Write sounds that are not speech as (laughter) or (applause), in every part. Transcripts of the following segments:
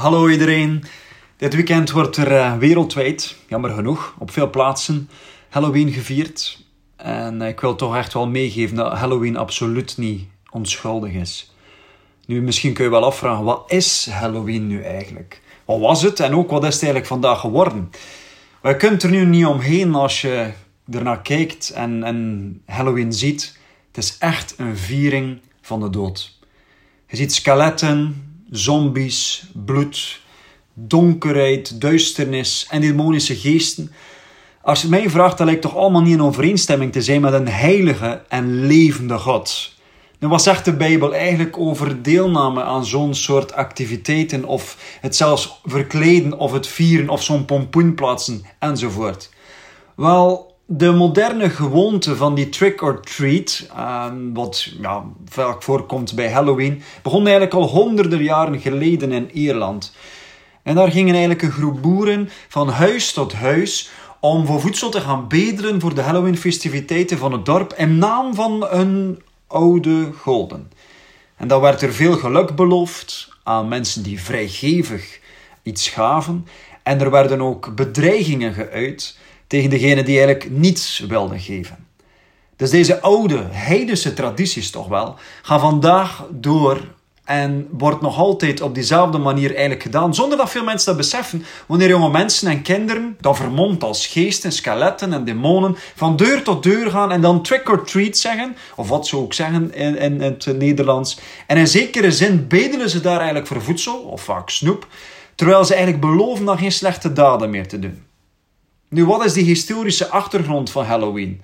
Hallo iedereen. Dit weekend wordt er uh, wereldwijd, jammer genoeg, op veel plaatsen Halloween gevierd. En ik wil toch echt wel meegeven dat Halloween absoluut niet onschuldig is. Nu, misschien kun je wel afvragen, wat is Halloween nu eigenlijk? Wat was het en ook wat is het eigenlijk vandaag geworden? Je kunt er nu niet omheen als je ernaar kijkt en, en Halloween ziet. Het is echt een viering van de dood. Je ziet skeletten, zombies, bloed, donkerheid, duisternis en demonische geesten. Als je mij vraagt, dat lijkt toch allemaal niet in overeenstemming te zijn met een heilige en levende God. Nu, wat zegt de Bijbel eigenlijk over deelname aan zo'n soort activiteiten, of het zelfs verkleden, of het vieren, of zo'n pompoen plaatsen, enzovoort? Wel, de moderne gewoonte van die trick or treat, wat ja, vaak voorkomt bij Halloween, begon eigenlijk al honderden jaren geleden in Ierland. En daar gingen eigenlijk een groep boeren van huis tot huis om voor voedsel te gaan bedelen voor de Halloween-festiviteiten van het dorp in naam van een oude golden. En dan werd er veel geluk beloofd aan mensen die vrijgevig iets gaven. En er werden ook bedreigingen geuit tegen degene die eigenlijk niets wilden geven. Dus deze oude heidense tradities toch wel gaan vandaag door en wordt nog altijd op diezelfde manier eigenlijk gedaan, zonder dat veel mensen dat beseffen. Wanneer jonge mensen en kinderen, dan vermomd als geesten, skeletten en demonen, van deur tot deur gaan en dan trick or treat zeggen, of wat ze ook zeggen in, in, in het Nederlands. En in zekere zin bedelen ze daar eigenlijk voor voedsel, of vaak snoep, terwijl ze eigenlijk beloven dan geen slechte daden meer te doen. Nu, wat is die historische achtergrond van Halloween?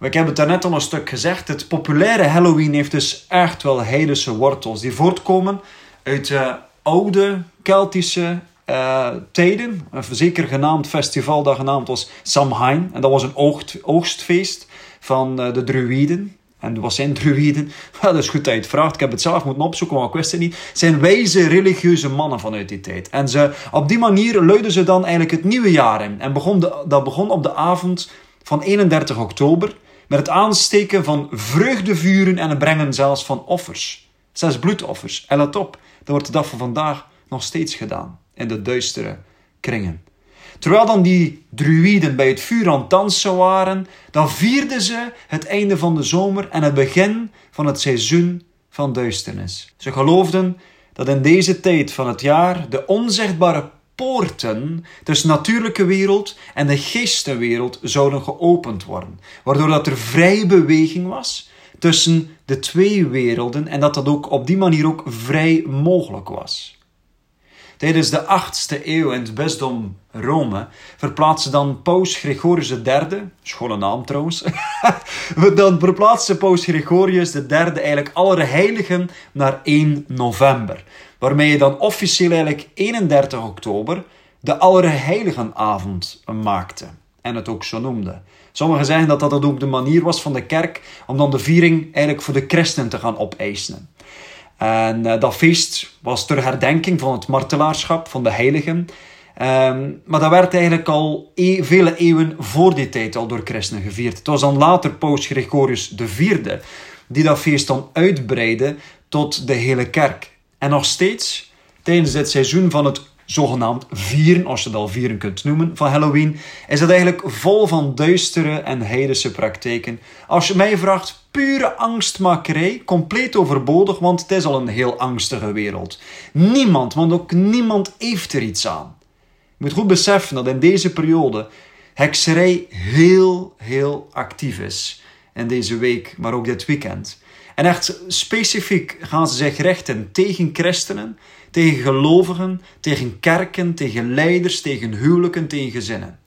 Ik heb het daarnet al een stuk gezegd. Het populaire Halloween heeft dus echt wel heidense wortels. Die voortkomen uit uh, oude Keltische uh, tijden. Een zeker genaamd festival dat genaamd was Samhain. En dat was een oogst, oogstfeest van uh, de druïden. En wat zijn druïden? (laughs) dat is goed dat je het vraagt. Ik heb het zelf moeten opzoeken, maar ik wist het niet. Zijn wijze religieuze mannen vanuit die tijd. En ze, op die manier luiden ze dan eigenlijk het nieuwe jaar in. En begon de, dat begon op de avond van 31 oktober met het aansteken van vreugdevuren en het brengen zelfs van offers. Zes bloedoffers. En let op, dat wordt de dag van vandaag nog steeds gedaan in de duistere kringen. Terwijl dan die druïden bij het vuur aan het waren, dan vierden ze het einde van de zomer en het begin van het seizoen van duisternis. Ze geloofden dat in deze tijd van het jaar de onzichtbare poorten tussen natuurlijke wereld en de geestenwereld zouden geopend worden, waardoor dat er vrije beweging was tussen de twee werelden en dat dat ook op die manier ook vrij mogelijk was. Tijdens de 8e eeuw in het bisdom Rome verplaatste dan Paus Gregorius III, schone naam trouwens, (laughs) dan verplaatste Paus Gregorius III eigenlijk alle heiligen naar 1 november. Waarmee je dan officieel eigenlijk 31 oktober de Allerheiligenavond maakte. En het ook zo noemde. Sommigen zeggen dat dat ook de manier was van de kerk om dan de viering eigenlijk voor de christen te gaan opeisen. En uh, dat feest was ter herdenking van het martelaarschap van de heiligen. Um, maar dat werd eigenlijk al e vele eeuwen voor die tijd al door christenen gevierd. Het was dan later Paus Gregorius IV die dat feest dan uitbreidde tot de hele kerk. En nog steeds, tijdens dit seizoen van het zogenaamd vieren, als je het al vieren kunt noemen, van Halloween, is het eigenlijk vol van duistere en heidense praktijken. Als je mij vraagt, pure angstmakerij, compleet overbodig, want het is al een heel angstige wereld. Niemand, want ook niemand heeft er iets aan. Je moet goed beseffen dat in deze periode hekserij heel, heel actief is. In deze week, maar ook dit weekend. En echt specifiek gaan ze zich richten tegen christenen, tegen gelovigen, tegen kerken, tegen leiders, tegen huwelijken, tegen gezinnen.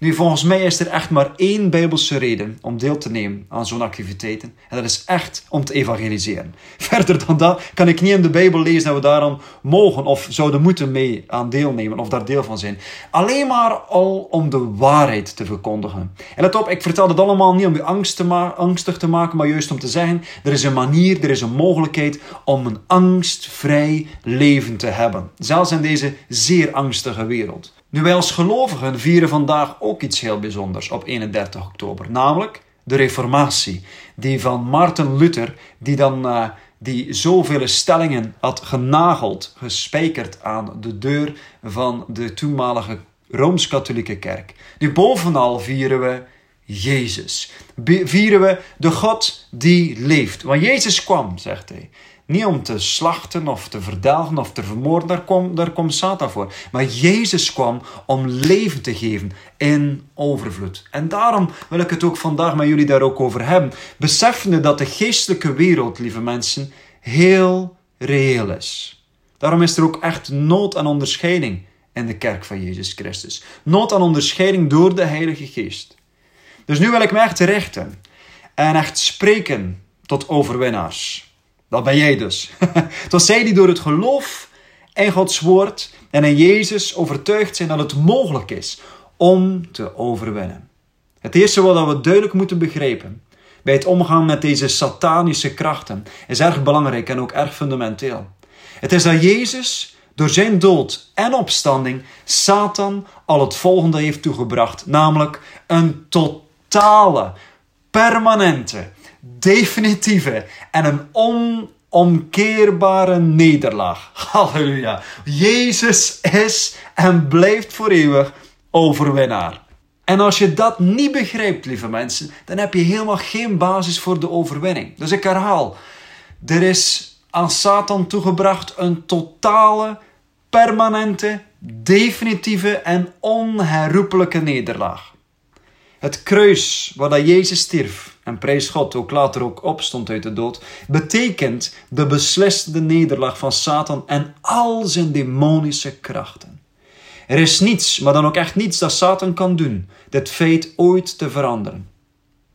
Nu, volgens mij is er echt maar één Bijbelse reden om deel te nemen aan zo'n activiteiten. En dat is echt om te evangeliseren. (laughs) Verder dan dat kan ik niet in de Bijbel lezen dat we daaraan mogen of zouden moeten mee aan deelnemen of daar deel van zijn. Alleen maar al om de waarheid te verkondigen. En let op, ik vertel het allemaal niet om je angst te angstig te maken, maar juist om te zeggen, er is een manier, er is een mogelijkheid om een angstvrij leven te hebben. Zelfs in deze zeer angstige wereld. Nu, wij als gelovigen vieren vandaag ook iets heel bijzonders op 31 oktober, namelijk de Reformatie. Die van Maarten Luther, die dan uh, die zoveel stellingen had genageld, gespijkerd aan de deur van de toenmalige Rooms-Katholieke Kerk. Nu bovenal vieren we Jezus. Vieren we de God die leeft. Want Jezus kwam, zegt hij. Niet om te slachten of te verdelgen of te vermoorden, daar, komt daar Satan voor. Maar Jezus kwam om leven te geven in overvloed. En daarom wil ik het ook vandaag met jullie daar ook over hebben. Beseffende dat de geestelijke wereld, lieve mensen, heel reëel is. Daarom is er ook echt nood aan onderscheiding in de kerk van Jezus Christus. Nood aan onderscheiding door de Heilige Geest. Dus nu wil ik me echt richten en echt spreken tot overwinnaars. Dat ben jij dus. (laughs) Tot zij die door het geloof in Gods woord en in Jezus overtuigd zijn dat het mogelijk is om te overwinnen. Het eerste wat we duidelijk moeten begrijpen bij het omgaan met deze satanische krachten is erg belangrijk en ook erg fundamenteel. Het is dat Jezus door zijn dood en opstanding Satan al het volgende heeft toegebracht, namelijk een totale, permanente, definitieve en een onomkeerbare nederlaag. (laughs) Halleluja. Jezus is en blijft voor eeuwig overwinnaar. En als je dat niet begrijpt, lieve mensen, dan heb je helemaal geen basis voor de overwinning. Dus ik herhaal, er is aan Satan toegebracht een totale, permanente, definitieve en onherroepelijke nederlaag. Het kruis waar Jezus stierf en prijs God ook later ook opstond uit de dood, betekent de beslissende nederlaag van Satan en al zijn demonische krachten. Er is niets, maar dan ook echt niets dat Satan kan doen, dit feit ooit te veranderen.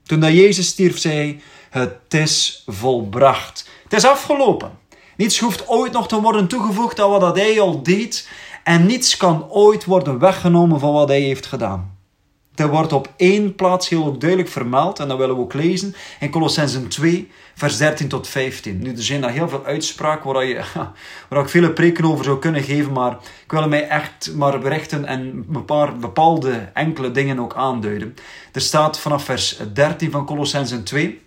Toen dat Jezus stierf, zei hij, het is volbracht. Het is afgelopen. Niets hoeft ooit nog te worden toegevoegd aan wat hij al deed en niets kan ooit worden weggenomen van wat hij heeft gedaan. Dat wordt op één plaats heel duidelijk vermeld, en dat willen we ook lezen in Colossensen 2, vers 13 tot 15. Nu, er zijn daar heel veel uitspraken waar, je, (laughs) waar ik vele preken over zou kunnen geven, maar ik wil mij echt maar berichten en een paar bepaalde enkele dingen ook aanduiden. Er staat vanaf vers 13 van Colossensen 2,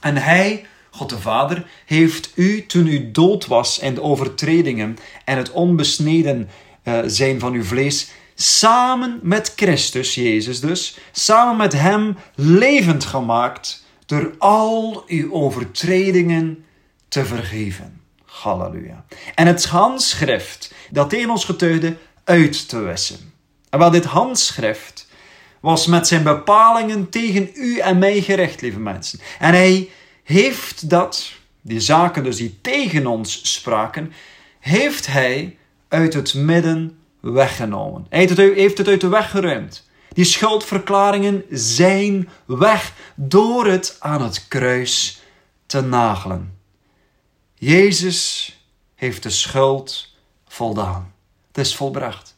en hij, God de Vader, heeft u toen u dood was in de overtredingen en het onbesneden uh, zijn van uw vlees, samen met Christus Jezus dus, samen met Hem levend gemaakt door al uw overtredingen te vergeven. Halleluja. En het handschrift dat tegen ons getuigde uit te wissen. En wel dit handschrift was met zijn bepalingen tegen u en mij gericht, lieve mensen. En hij heeft dat, die zaken dus die tegen ons spraken, heeft hij uit het midden weggenomen. Hij heeft het uit de weg geruimd. Die schuldverklaringen zijn weg door het aan het kruis te nagelen. Jezus heeft de schuld voldaan. Het is volbracht.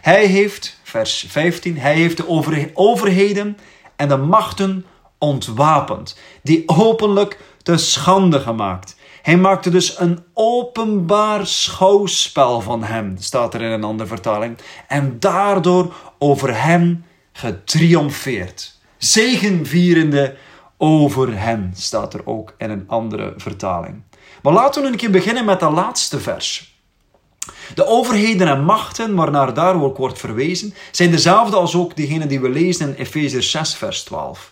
Hij heeft, vers 15, hij heeft de overheden en de machten ontwapend, die openlijk te schande gemaakt. Hij maakte dus een openbaar schouwspel van hem, staat er in een andere vertaling. En daardoor over hem getriomfeerd. Zegenvierende over hem, staat er ook in een andere vertaling. Maar laten we een keer beginnen met de laatste vers. De overheden en machten waarnaar daar ook wordt verwezen, zijn dezelfde als ook diegene die we lezen in Efeziër 6, vers 12.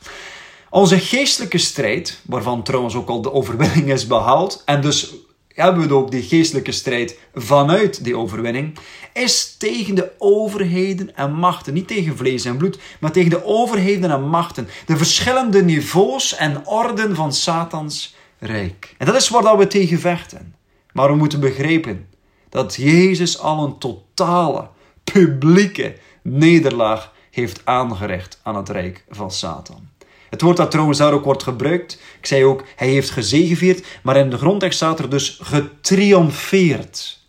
Onze geestelijke strijd, waarvan trouwens ook al de overwinning is behaald, en dus hebben we ook die geestelijke strijd vanuit die overwinning, is tegen de overheden en machten. Niet tegen vlees en bloed, maar tegen de overheden en machten. De verschillende niveaus en orden van Satans rijk. En dat is waar we tegen vechten. Maar we moeten begrijpen dat Jezus al een totale, publieke nederlaag heeft aangericht aan het rijk van Satan. Het woord dat trouwens daar ook wordt gebruikt, ik zei ook, hij heeft gezegevierd, maar in de grondtekst staat er dus getriomfeerd.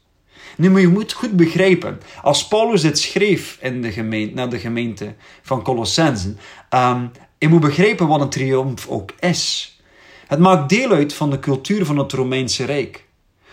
Nu, maar je moet goed begrijpen, als Paulus dit schreef in de gemeente, naar de gemeente van Colossensen, um, je moet begrijpen wat een triomf ook is. Het maakt deel uit van de cultuur van het Romeinse Rijk.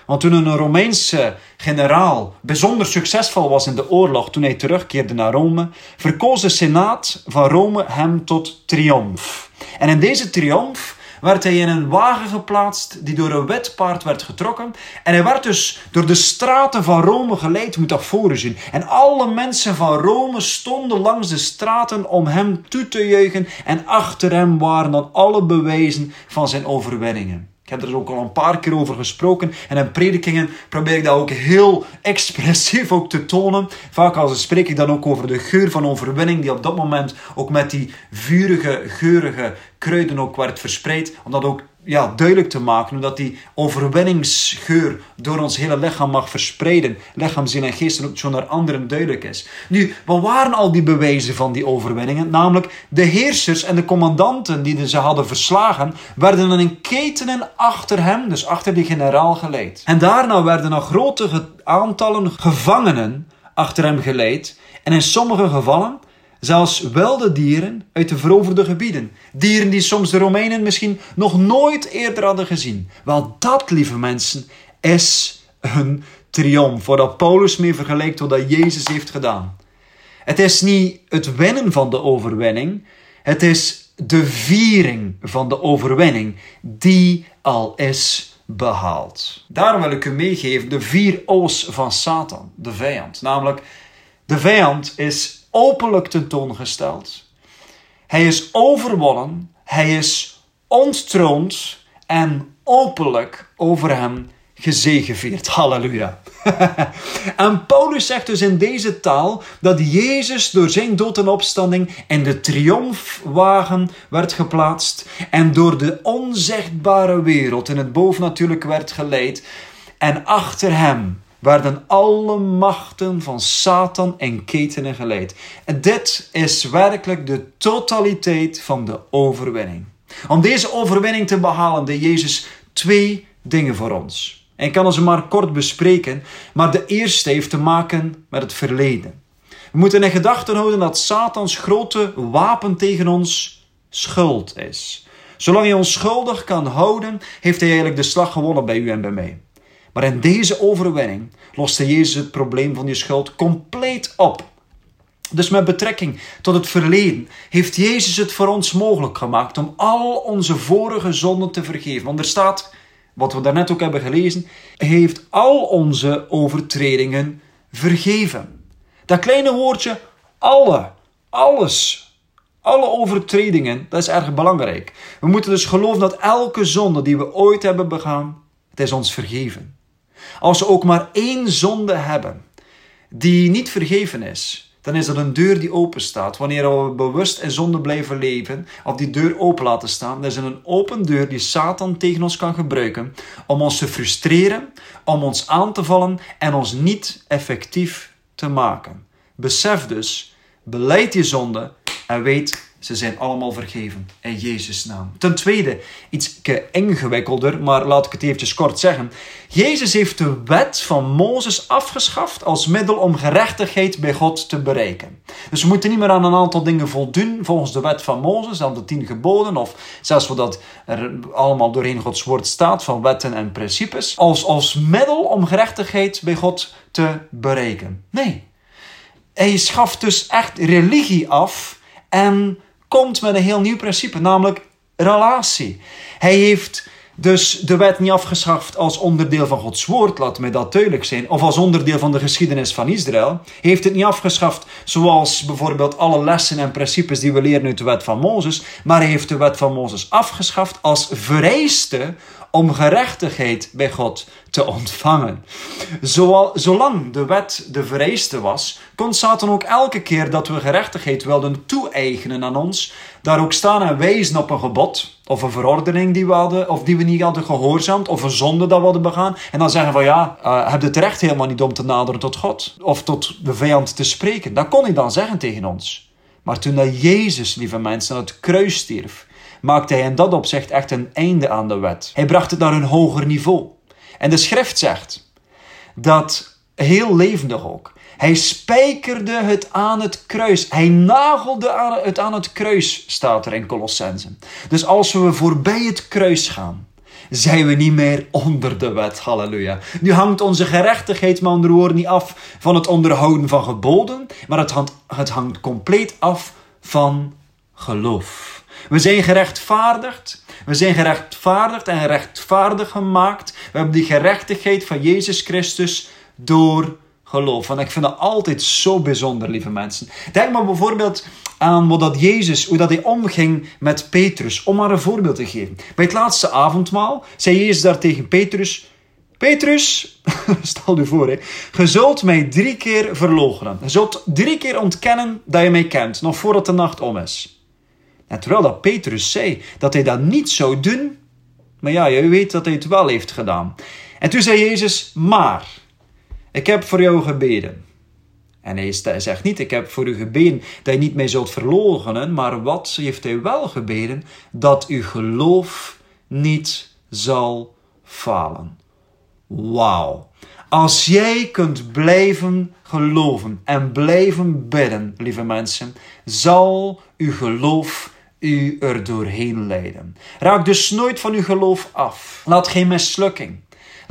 Want toen een Romeinse generaal bijzonder succesvol was in de oorlog, toen hij terugkeerde naar Rome, verkoos de Senaat van Rome hem tot triomf. En in deze triomf werd hij in een wagen geplaatst die door een wit paard werd getrokken. En hij werd dus door de straten van Rome geleid, moet dat voor zien. En alle mensen van Rome stonden langs de straten om hem toe te juichen. En achter hem waren dan alle bewijzen van zijn overwinningen. Heb er ook al een paar keer over gesproken. En in predikingen probeer ik dat ook heel expressief ook te tonen. Vaak als spreek ik dan ook over de geur van overwinning, die op dat moment ook met die vurige, geurige kruiden ook werd verspreid. Om dat ook ja, duidelijk te maken, omdat die overwinningsgeur door ons hele lichaam mag verspreiden. Lichaam, ziel en geest en ook zo naar anderen duidelijk is. Nu, wat waren al die bewijzen van die overwinningen? Namelijk, de heersers en de commandanten die ze hadden verslagen, werden in ketenen achter hem, dus achter die generaal geleid. En daarna werden nog grote aantallen gevangenen achter hem geleid. En in sommige gevallen Zelfs wilde dieren uit de veroverde gebieden. Dieren die soms de Romeinen misschien nog nooit eerder hadden gezien. Wel, dat, lieve mensen, is een triomf. Waar Paulus mee vergelijkt wat Jezus heeft gedaan. Het is niet het winnen van de overwinning. Het is de viering van de overwinning die al is behaald. Daarom wil ik u meegeven de vier O's van Satan, de vijand. Namelijk, de vijand is openlijk tentoongesteld. Hij is overwonnen, hij is ontroond en openlijk over hem gezegevierd. Halleluja. (laughs) en Paulus zegt dus in deze taal dat Jezus door zijn dood en opstanding in de triomfwagen werd geplaatst en door de onzichtbare wereld in het bovennatuurlijk werd geleid en achter hem werden alle machten van Satan en ketenen geleid. En dit is werkelijk de totaliteit van de overwinning. Om deze overwinning te behalen, deed Jezus twee dingen voor ons. En ik kan ze maar kort bespreken, maar de eerste heeft te maken met het verleden. We moeten in gedachten houden dat Satans grote wapen tegen ons schuld is. Zolang hij ons schuldig kan houden, heeft hij eigenlijk de slag gewonnen bij u en bij mij. Maar in deze overwinning loste Jezus het probleem van die schuld compleet op. Dus met betrekking tot het verleden heeft Jezus het voor ons mogelijk gemaakt om al onze vorige zonden te vergeven. Want er staat, wat we daarnet ook hebben gelezen, hij heeft al onze overtredingen vergeven. Dat kleine woordje alle, alles, alle overtredingen, dat is erg belangrijk. We moeten dus geloven dat elke zonde die we ooit hebben begaan, het is ons vergeven. Als we ook maar één zonde hebben die niet vergeven is, dan is dat een deur die open staat. Wanneer we bewust in zonde blijven leven, of die deur open laten staan, dan is er een open deur die Satan tegen ons kan gebruiken om ons te frustreren, om ons aan te vallen en ons niet effectief te maken. Besef dus, beleid je zonde en weet ze zijn allemaal vergeven in Jezus' naam. Ten tweede, iets ingewikkelder, maar laat ik het eventjes kort zeggen. Jezus heeft de wet van Mozes afgeschaft als middel om gerechtigheid bij God te bereiken. Dus we moeten niet meer aan een aantal dingen voldoen volgens de wet van Mozes, aan de tien geboden, of zelfs wat er allemaal doorheen Gods woord staat van wetten en principes, als, als middel om gerechtigheid bij God te bereiken. Nee. Hij schaft dus echt religie af en komt met een heel nieuw principe, namelijk relatie. Hij heeft dus de wet niet afgeschaft als onderdeel van Gods woord, laat mij dat duidelijk zijn, of als onderdeel van de geschiedenis van Israël. Heeft het niet afgeschaft zoals bijvoorbeeld alle lessen en principes die we leren uit de wet van Mozes, maar hij heeft de wet van Mozes afgeschaft als vereiste om gerechtigheid bij God te ontvangen. zolang de wet de vereiste was, kon Satan ook elke keer dat we gerechtigheid wilden toe-eigenen aan ons, daar ook staan en wijzen op een gebod, of een verordening die we hadden, of die we niet hadden gehoorzaamd, of een zonde dat we hadden begaan, en dan zeggen van ja, uh, heb het recht helemaal niet om te naderen tot God, of tot de vijand te spreken. Dat kon hij dan zeggen tegen ons. Maar toen dat Jezus, lieve mensen, aan het kruis stierf, maakte hij in dat opzicht echt een einde aan de wet. Hij bracht het naar een hoger niveau. En de schrift zegt dat heel levendig ook. Hij spijkerde het aan het kruis. Hij nagelde het aan het kruis, staat er in Colossense. Dus als we voorbij het kruis gaan, zijn we niet meer onder de wet. Halleluja. Nu hangt onze gerechtigheid, met andere woorden, niet af van het onderhouden van geboden, maar het hangt, het hangt compleet af van geloof. We zijn gerechtvaardigd. We zijn gerechtvaardigd en rechtvaardig gemaakt. We hebben die gerechtigheid van Jezus Christus door geloof. En ik vind dat altijd zo bijzonder, lieve mensen. Denk maar bijvoorbeeld aan wat dat Jezus, hoe dat hij omging met Petrus. Om maar een voorbeeld te geven. Bij het laatste avondmaal zei Jezus daar tegen Petrus... Petrus, (laughs) stel je voor, hè, je zult mij drie keer verloochenen. Je zult drie keer ontkennen dat je mij kent, nog voordat de nacht om is. En terwijl dat Petrus zei dat hij dat niet zou doen, maar ja, je weet dat hij het wel heeft gedaan. En toen zei Jezus, maar, ik heb voor jou gebeden. En hij zegt niet, ik heb voor u gebeden dat je niet mij zult verloochenen, maar wat heeft hij wel gebeden? Dat uw geloof niet zal falen. Wauw. Als jij kunt blijven geloven en blijven bidden, lieve mensen, zal uw geloof u er doorheen leiden. Raak dus nooit van uw geloof af. Laat geen mislukking,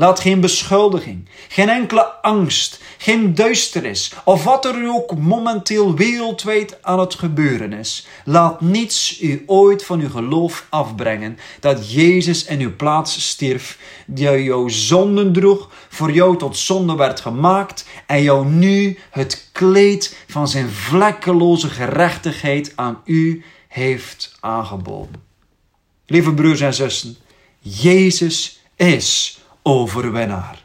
Laat geen beschuldiging, geen enkele angst, geen duisternis of wat er ook momenteel wereldwijd aan het gebeuren is. Laat niets u ooit van uw geloof afbrengen dat Jezus in uw plaats stierf, die jouw zonden droeg, voor jou tot zonde werd gemaakt en jou nu het kleed van zijn vlekkeloze gerechtigheid aan u heeft aangeboden. Lieve broers en zussen, Jezus is overwinnaar.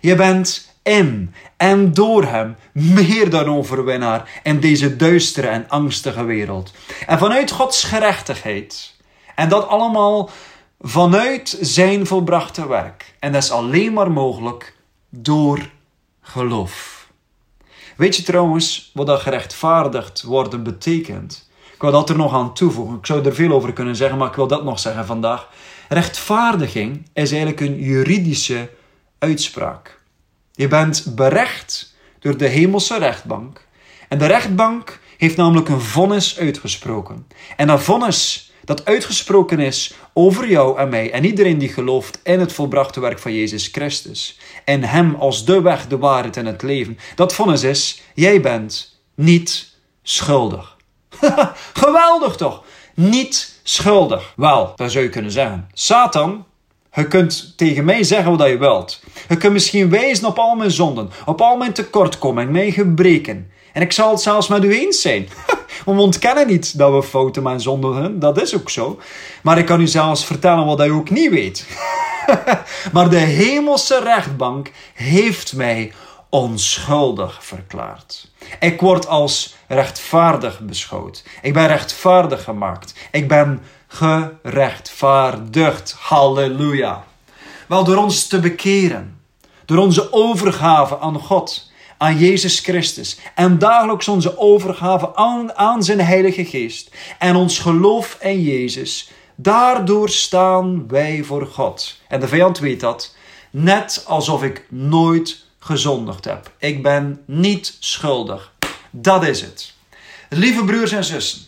Je bent in en door Hem meer dan overwinnaar in deze duistere en angstige wereld. En vanuit Gods gerechtigheid. En dat allemaal vanuit Zijn volbrachte werk. En dat is alleen maar mogelijk door geloof. Weet je trouwens wat dat gerechtvaardigd worden betekent? Ik wil dat er nog aan toevoegen. Ik zou er veel over kunnen zeggen, maar ik wil dat nog zeggen vandaag. Rechtvaardiging is eigenlijk een juridische uitspraak. Je bent berecht door de hemelse rechtbank. En de rechtbank heeft namelijk een vonnis uitgesproken. En dat vonnis dat uitgesproken is over jou en mij en iedereen die gelooft in het volbrachte werk van Jezus Christus. En Hem als de weg, de waarheid en het leven. Dat vonnis is, jij bent niet schuldig. (laughs) Geweldig toch? Niet schuldig. Wel, dat zou je kunnen zeggen. Satan, je kunt tegen mij zeggen wat je wilt. Je kunt misschien wijzen op al mijn zonden, op al mijn tekortkomingen, mijn gebreken. En ik zal het zelfs met u eens zijn. (laughs) we ontkennen niet dat we fouten en zonden dat is ook zo. Maar ik kan u zelfs vertellen wat hij ook niet weet. (laughs) maar de hemelse rechtbank heeft mij onschuldig verklaard. Ik word als rechtvaardig beschouwd. Ik ben rechtvaardig gemaakt. Ik ben gerechtvaardigd. Halleluja. Wel door ons te bekeren, door onze overgave aan God, aan Jezus Christus en dagelijks onze overgave aan, zijn Heilige Geest en ons geloof in Jezus. Daardoor staan wij voor God. En de vijand weet dat, net alsof ik nooit gezondigd heb. Ik ben niet schuldig. Dat is het. Lieve broers en zussen,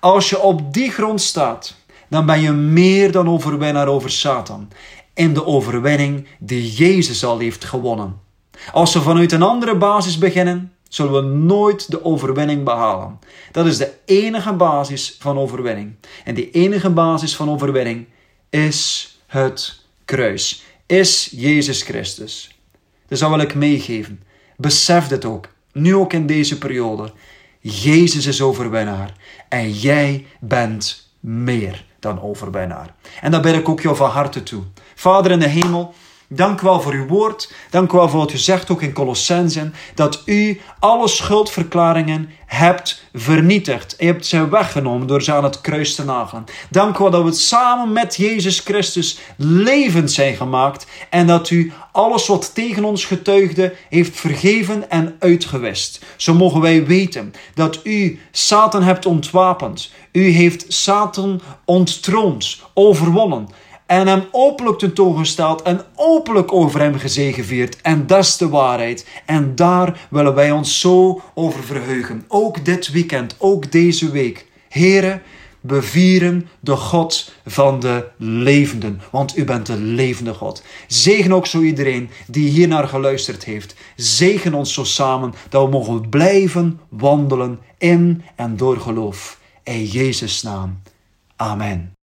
als je op die grond staat, dan ben je meer dan overwinnaar over Satan. In de overwinning die Jezus al heeft gewonnen. Als we vanuit een andere basis beginnen, zullen we nooit de overwinning behalen. Dat is de enige basis van overwinning. En die enige basis van overwinning is het kruis, is Jezus Christus. Dat zou wil ik meegeven. Besef dit ook, nu ook in deze periode. Jezus is overwinnaar en jij bent meer dan overwinnaar. En dat bid ik ook jou van harte toe. Vader in de hemel, Dank u wel voor uw woord. Dank u wel voor wat u zegt ook in Colossensen. Dat u alle schuldverklaringen hebt vernietigd. Je hebt ze weggenomen door ze aan het kruis te nagelen. Dank u wel dat we samen met Jezus Christus levend zijn gemaakt. En dat u alles wat tegen ons getuigde heeft vergeven en uitgewist. Zo mogen wij weten dat u Satan hebt ontwapend. U heeft Satan onttroond, overwonnen en hem openlijk tentoongesteld en openlijk over hem gezegevierd. En dat is de waarheid. En daar willen wij ons zo over verheugen. Ook dit weekend, ook deze week. Heren, bevieren de God van de levenden, want u bent de levende God. Zegen ook zo iedereen die hier naar geluisterd heeft. Zegen ons zo samen dat we mogen blijven wandelen in en door geloof. In Jezus' naam. Amen.